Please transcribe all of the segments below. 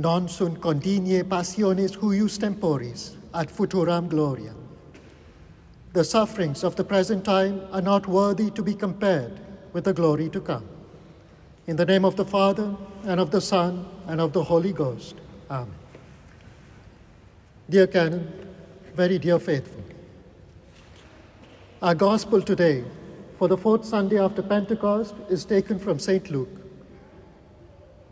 non sunt condigne passiones huius temporis ad futuram gloria. The sufferings of the present time are not worthy to be compared with the glory to come. In the name of the Father, and of the Son, and of the Holy Ghost. Amen. Dear Canon, very dear faithful, our gospel today for the fourth Sunday after Pentecost is taken from St. Luke.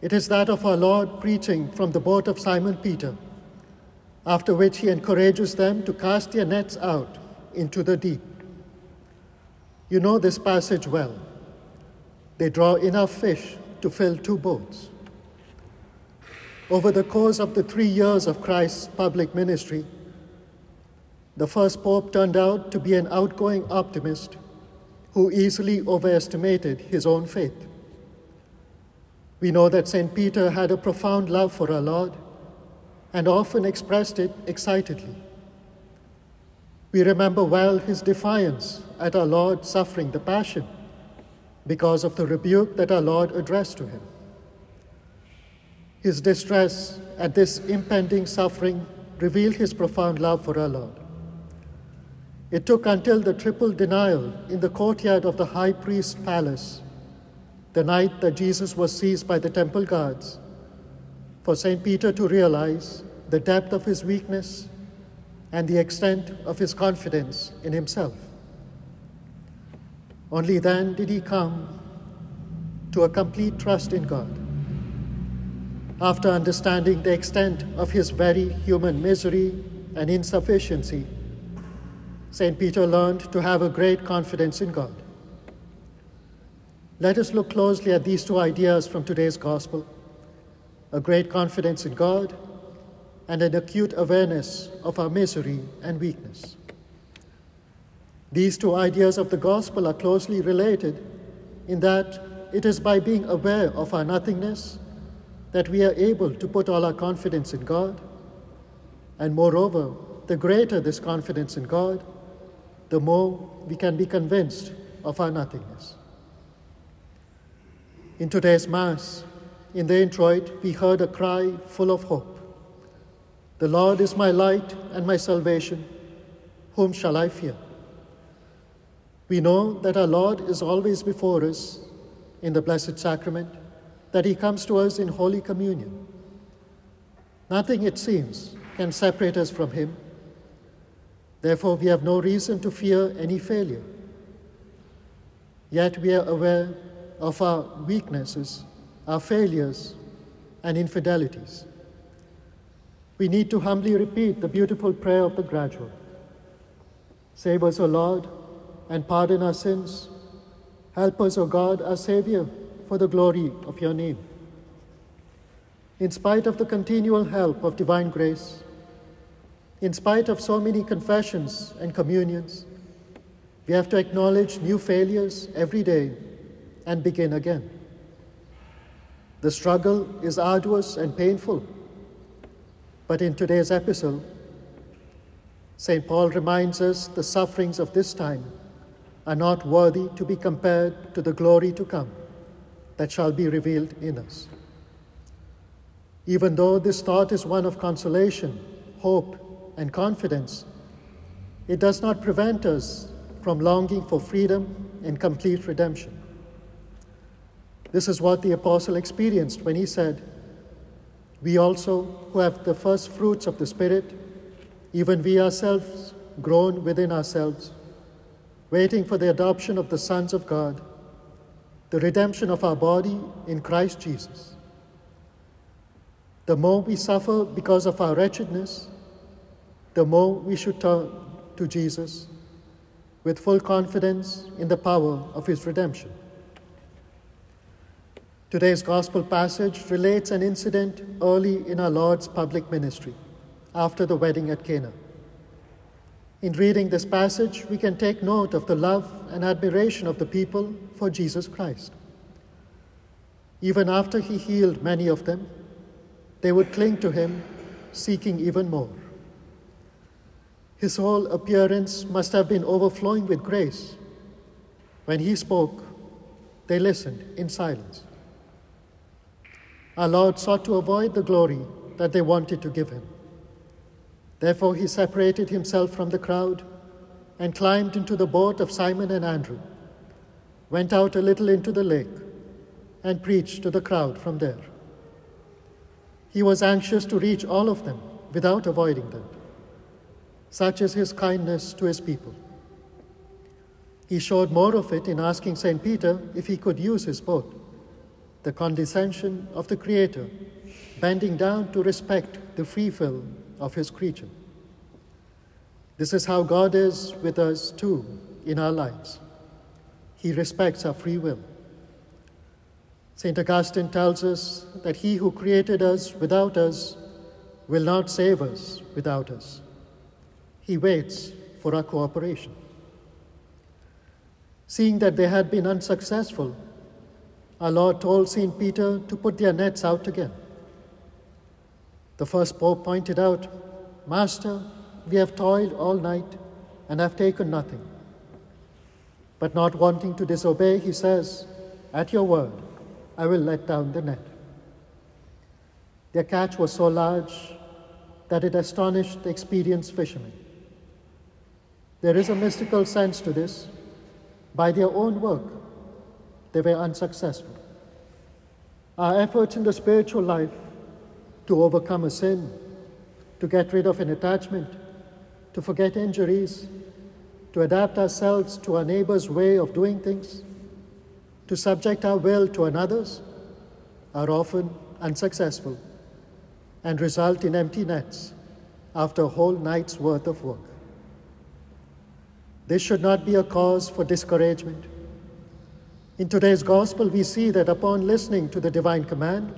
It is that of our Lord preaching from the boat of Simon Peter, after which he encourages them to cast their nets out into the deep. You know this passage well. They draw enough fish to fill two boats. Over the course of the three years of Christ's public ministry, the first pope turned out to be an outgoing optimist who easily overestimated his own faith. We know that St. Peter had a profound love for our Lord and often expressed it excitedly. We remember well his defiance at our Lord suffering the Passion because of the rebuke that our Lord addressed to him. His distress at this impending suffering revealed his profound love for our Lord. It took until the triple denial in the courtyard of the high priest's palace, the night that Jesus was seized by the temple guards, for St. Peter to realize the depth of his weakness and the extent of his confidence in himself. Only then did he come to a complete trust in God. After understanding the extent of his very human misery and insufficiency, St. Peter learned to have a great confidence in God. Let us look closely at these two ideas from today's gospel a great confidence in God and an acute awareness of our misery and weakness. These two ideas of the gospel are closely related in that it is by being aware of our nothingness that we are able to put all our confidence in God. And moreover, the greater this confidence in God, the more we can be convinced of our nothingness. In today's Mass, in the introit, we heard a cry full of hope The Lord is my light and my salvation. Whom shall I fear? We know that our Lord is always before us in the Blessed Sacrament, that He comes to us in Holy Communion. Nothing, it seems, can separate us from Him. Therefore, we have no reason to fear any failure. Yet we are aware of our weaknesses, our failures, and infidelities. We need to humbly repeat the beautiful prayer of the gradual Save us, O Lord, and pardon our sins. Help us, O God, our Savior, for the glory of your name. In spite of the continual help of divine grace, in spite of so many confessions and communions, we have to acknowledge new failures every day and begin again. The struggle is arduous and painful, but in today's epistle, St. Paul reminds us the sufferings of this time are not worthy to be compared to the glory to come that shall be revealed in us. Even though this thought is one of consolation, hope, and confidence, it does not prevent us from longing for freedom and complete redemption. This is what the apostle experienced when he said, We also, who have the first fruits of the Spirit, even we ourselves groan within ourselves, waiting for the adoption of the sons of God, the redemption of our body in Christ Jesus. The more we suffer because of our wretchedness, the more we should turn to Jesus with full confidence in the power of his redemption. Today's gospel passage relates an incident early in our Lord's public ministry, after the wedding at Cana. In reading this passage, we can take note of the love and admiration of the people for Jesus Christ. Even after he healed many of them, they would cling to him, seeking even more. His whole appearance must have been overflowing with grace. When he spoke, they listened in silence. Our Lord sought to avoid the glory that they wanted to give him. Therefore, he separated himself from the crowd and climbed into the boat of Simon and Andrew, went out a little into the lake, and preached to the crowd from there. He was anxious to reach all of them without avoiding them. Such is his kindness to his people. He showed more of it in asking St. Peter if he could use his boat, the condescension of the Creator, bending down to respect the free will of his creature. This is how God is with us too in our lives. He respects our free will. St. Augustine tells us that he who created us without us will not save us without us. He waits for our cooperation. Seeing that they had been unsuccessful, our Lord told St. Peter to put their nets out again. The first pope pointed out, Master, we have toiled all night and have taken nothing. But not wanting to disobey, he says, At your word, I will let down the net. Their catch was so large that it astonished the experienced fishermen. There is a mystical sense to this. By their own work, they were unsuccessful. Our efforts in the spiritual life to overcome a sin, to get rid of an attachment, to forget injuries, to adapt ourselves to our neighbor's way of doing things, to subject our will to another's, are often unsuccessful and result in empty nets after a whole night's worth of work. This should not be a cause for discouragement. In today's gospel, we see that upon listening to the divine command,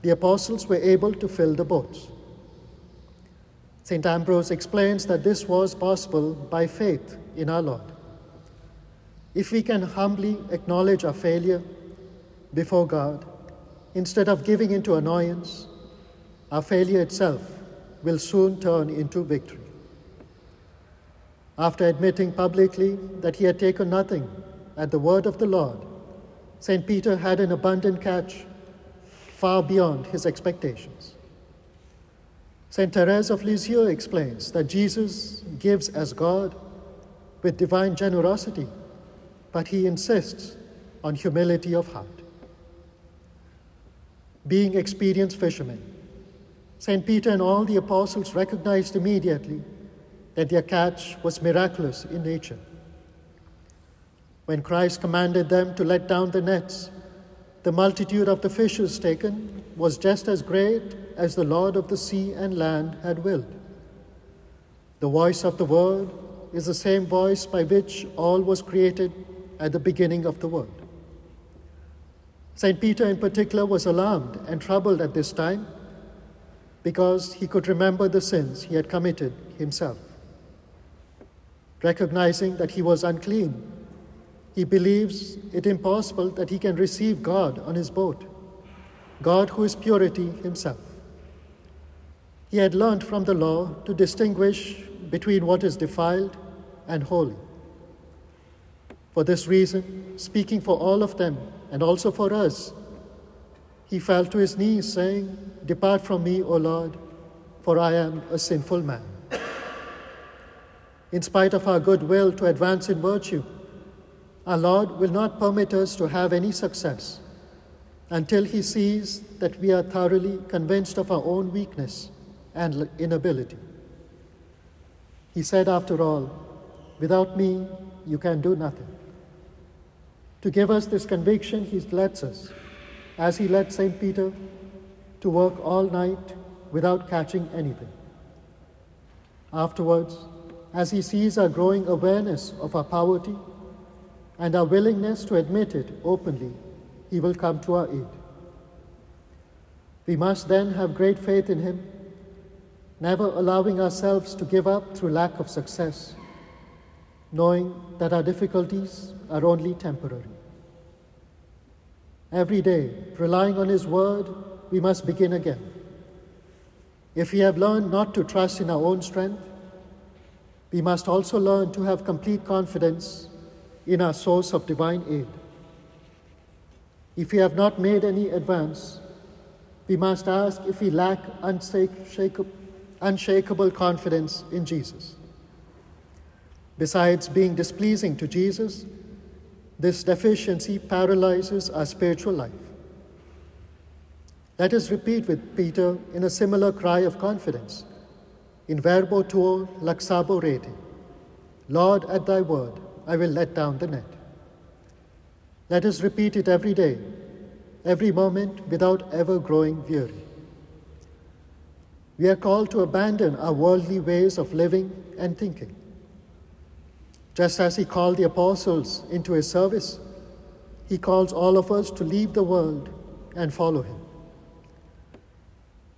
the apostles were able to fill the boats. St. Ambrose explains that this was possible by faith in our Lord. If we can humbly acknowledge our failure before God, instead of giving into annoyance, our failure itself will soon turn into victory. After admitting publicly that he had taken nothing at the word of the Lord, St. Peter had an abundant catch far beyond his expectations. St. Therese of Lisieux explains that Jesus gives as God with divine generosity, but he insists on humility of heart. Being experienced fishermen, St. Peter and all the apostles recognized immediately that their catch was miraculous in nature. When Christ commanded them to let down the nets, the multitude of the fishes taken was just as great as the Lord of the sea and land had willed. The voice of the Word is the same voice by which all was created at the beginning of the world. St. Peter, in particular, was alarmed and troubled at this time because he could remember the sins he had committed himself. Recognizing that he was unclean, he believes it impossible that he can receive God on his boat, God who is purity himself. He had learned from the law to distinguish between what is defiled and holy. For this reason, speaking for all of them and also for us, he fell to his knees, saying, Depart from me, O Lord, for I am a sinful man. In spite of our good will to advance in virtue, our Lord will not permit us to have any success until He sees that we are thoroughly convinced of our own weakness and inability. He said, after all, without me, you can do nothing. To give us this conviction, He lets us, as He led St. Peter, to work all night without catching anything. Afterwards, as He sees our growing awareness of our poverty, and our willingness to admit it openly, He will come to our aid. We must then have great faith in Him, never allowing ourselves to give up through lack of success, knowing that our difficulties are only temporary. Every day, relying on His Word, we must begin again. If we have learned not to trust in our own strength, we must also learn to have complete confidence in our source of divine aid. If we have not made any advance, we must ask if we lack unshakable confidence in Jesus. Besides being displeasing to Jesus, this deficiency paralyzes our spiritual life. Let us repeat with Peter in a similar cry of confidence. In verbo tuo laxabo rete. Lord, at thy word, I will let down the net. Let us repeat it every day, every moment, without ever growing weary. We are called to abandon our worldly ways of living and thinking. Just as he called the apostles into his service, he calls all of us to leave the world and follow him.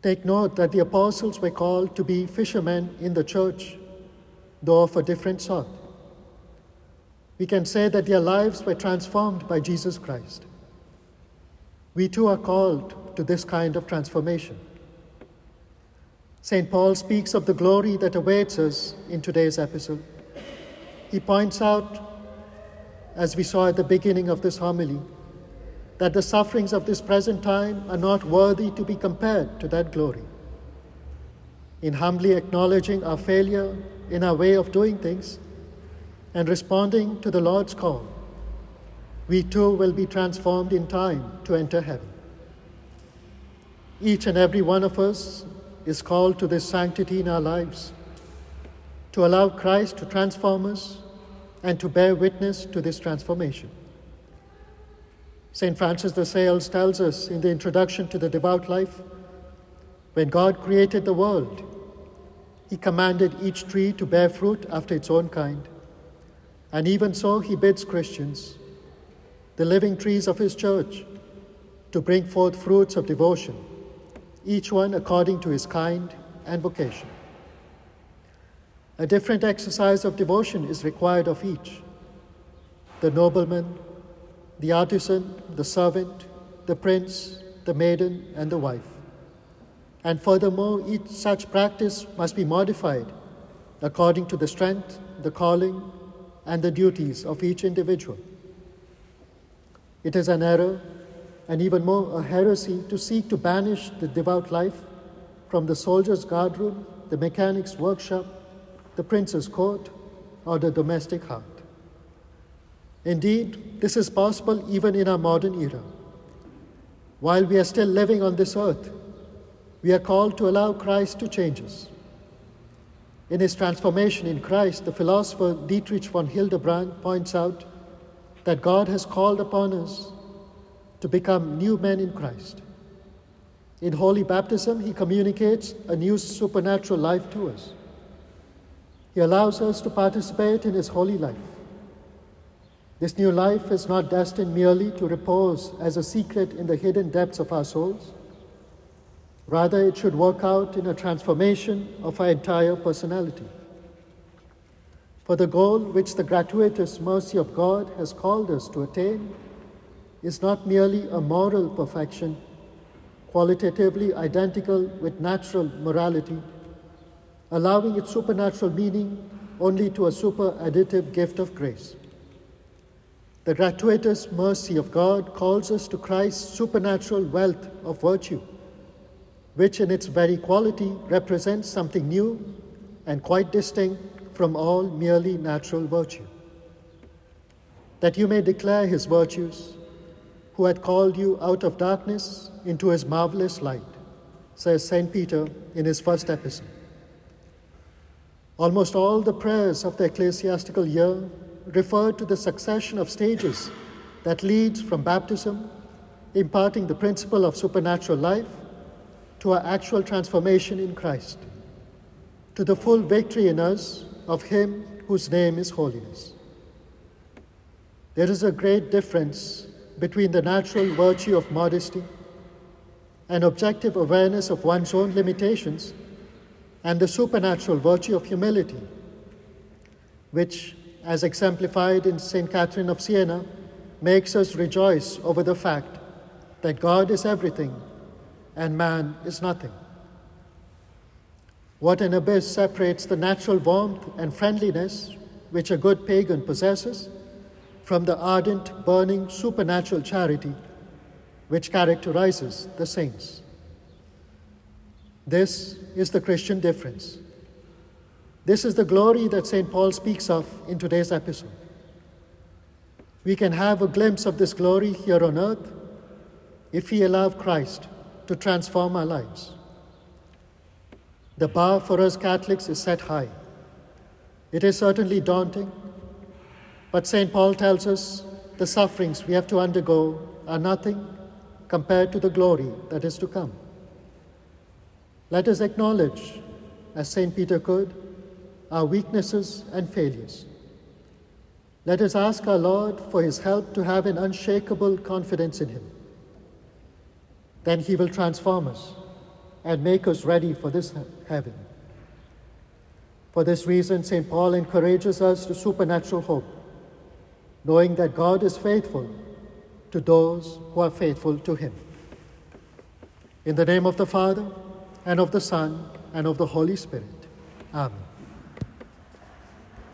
Take note that the apostles were called to be fishermen in the church, though of a different sort. We can say that their lives were transformed by Jesus Christ. We too are called to this kind of transformation. St. Paul speaks of the glory that awaits us in today's epistle. He points out, as we saw at the beginning of this homily, that the sufferings of this present time are not worthy to be compared to that glory. In humbly acknowledging our failure in our way of doing things and responding to the Lord's call, we too will be transformed in time to enter heaven. Each and every one of us is called to this sanctity in our lives to allow Christ to transform us and to bear witness to this transformation. St. Francis de Sales tells us in the introduction to the devout life when God created the world, He commanded each tree to bear fruit after its own kind. And even so, He bids Christians, the living trees of His church, to bring forth fruits of devotion, each one according to his kind and vocation. A different exercise of devotion is required of each. The nobleman, the artisan, the servant, the prince, the maiden, and the wife. And furthermore, each such practice must be modified according to the strength, the calling, and the duties of each individual. It is an error, and even more a heresy, to seek to banish the devout life from the soldier's guardroom, the mechanic's workshop, the prince's court, or the domestic hearth. Indeed, this is possible even in our modern era. While we are still living on this earth, we are called to allow Christ to change us. In his transformation in Christ, the philosopher Dietrich von Hildebrand points out that God has called upon us to become new men in Christ. In holy baptism, he communicates a new supernatural life to us. He allows us to participate in His holy life. This new life is not destined merely to repose as a secret in the hidden depths of our souls. Rather, it should work out in a transformation of our entire personality. For the goal which the gratuitous mercy of God has called us to attain is not merely a moral perfection, qualitatively identical with natural morality allowing its supernatural meaning only to a superadditive gift of grace. The gratuitous mercy of God calls us to Christ's supernatural wealth of virtue, which in its very quality represents something new and quite distinct from all merely natural virtue. That you may declare his virtues, who had called you out of darkness into his marvelous light, says St. Peter in his first epistle. Almost all the prayers of the ecclesiastical year refer to the succession of stages that leads from baptism, imparting the principle of supernatural life, to our actual transformation in Christ, to the full victory in us of Him whose name is holiness. There is a great difference between the natural virtue of modesty and objective awareness of one's own limitations and the supernatural virtue of humility, which, as exemplified in St. Catherine of Siena, makes us rejoice over the fact that God is everything and man is nothing. What an abyss separates the natural warmth and friendliness which a good pagan possesses from the ardent, burning, supernatural charity which characterizes the saints. This is the Christian difference. This is the glory that St. Paul speaks of in today's epistle. We can have a glimpse of this glory here on earth if we allow Christ to transform our lives. The bar for us Catholics is set high. It is certainly daunting, but St. Paul tells us the sufferings we have to undergo are nothing compared to the glory that is to come. Let us acknowledge, as St. Peter could, our weaknesses and failures. Let us ask our Lord for his help to have an unshakable confidence in him. Then he will transform us and make us ready for this heaven. For this reason, St. Paul encourages us to supernatural hope, knowing that God is faithful to those who are faithful to him. In the name of the Father, and of the Son, and of the Holy Spirit. Amen.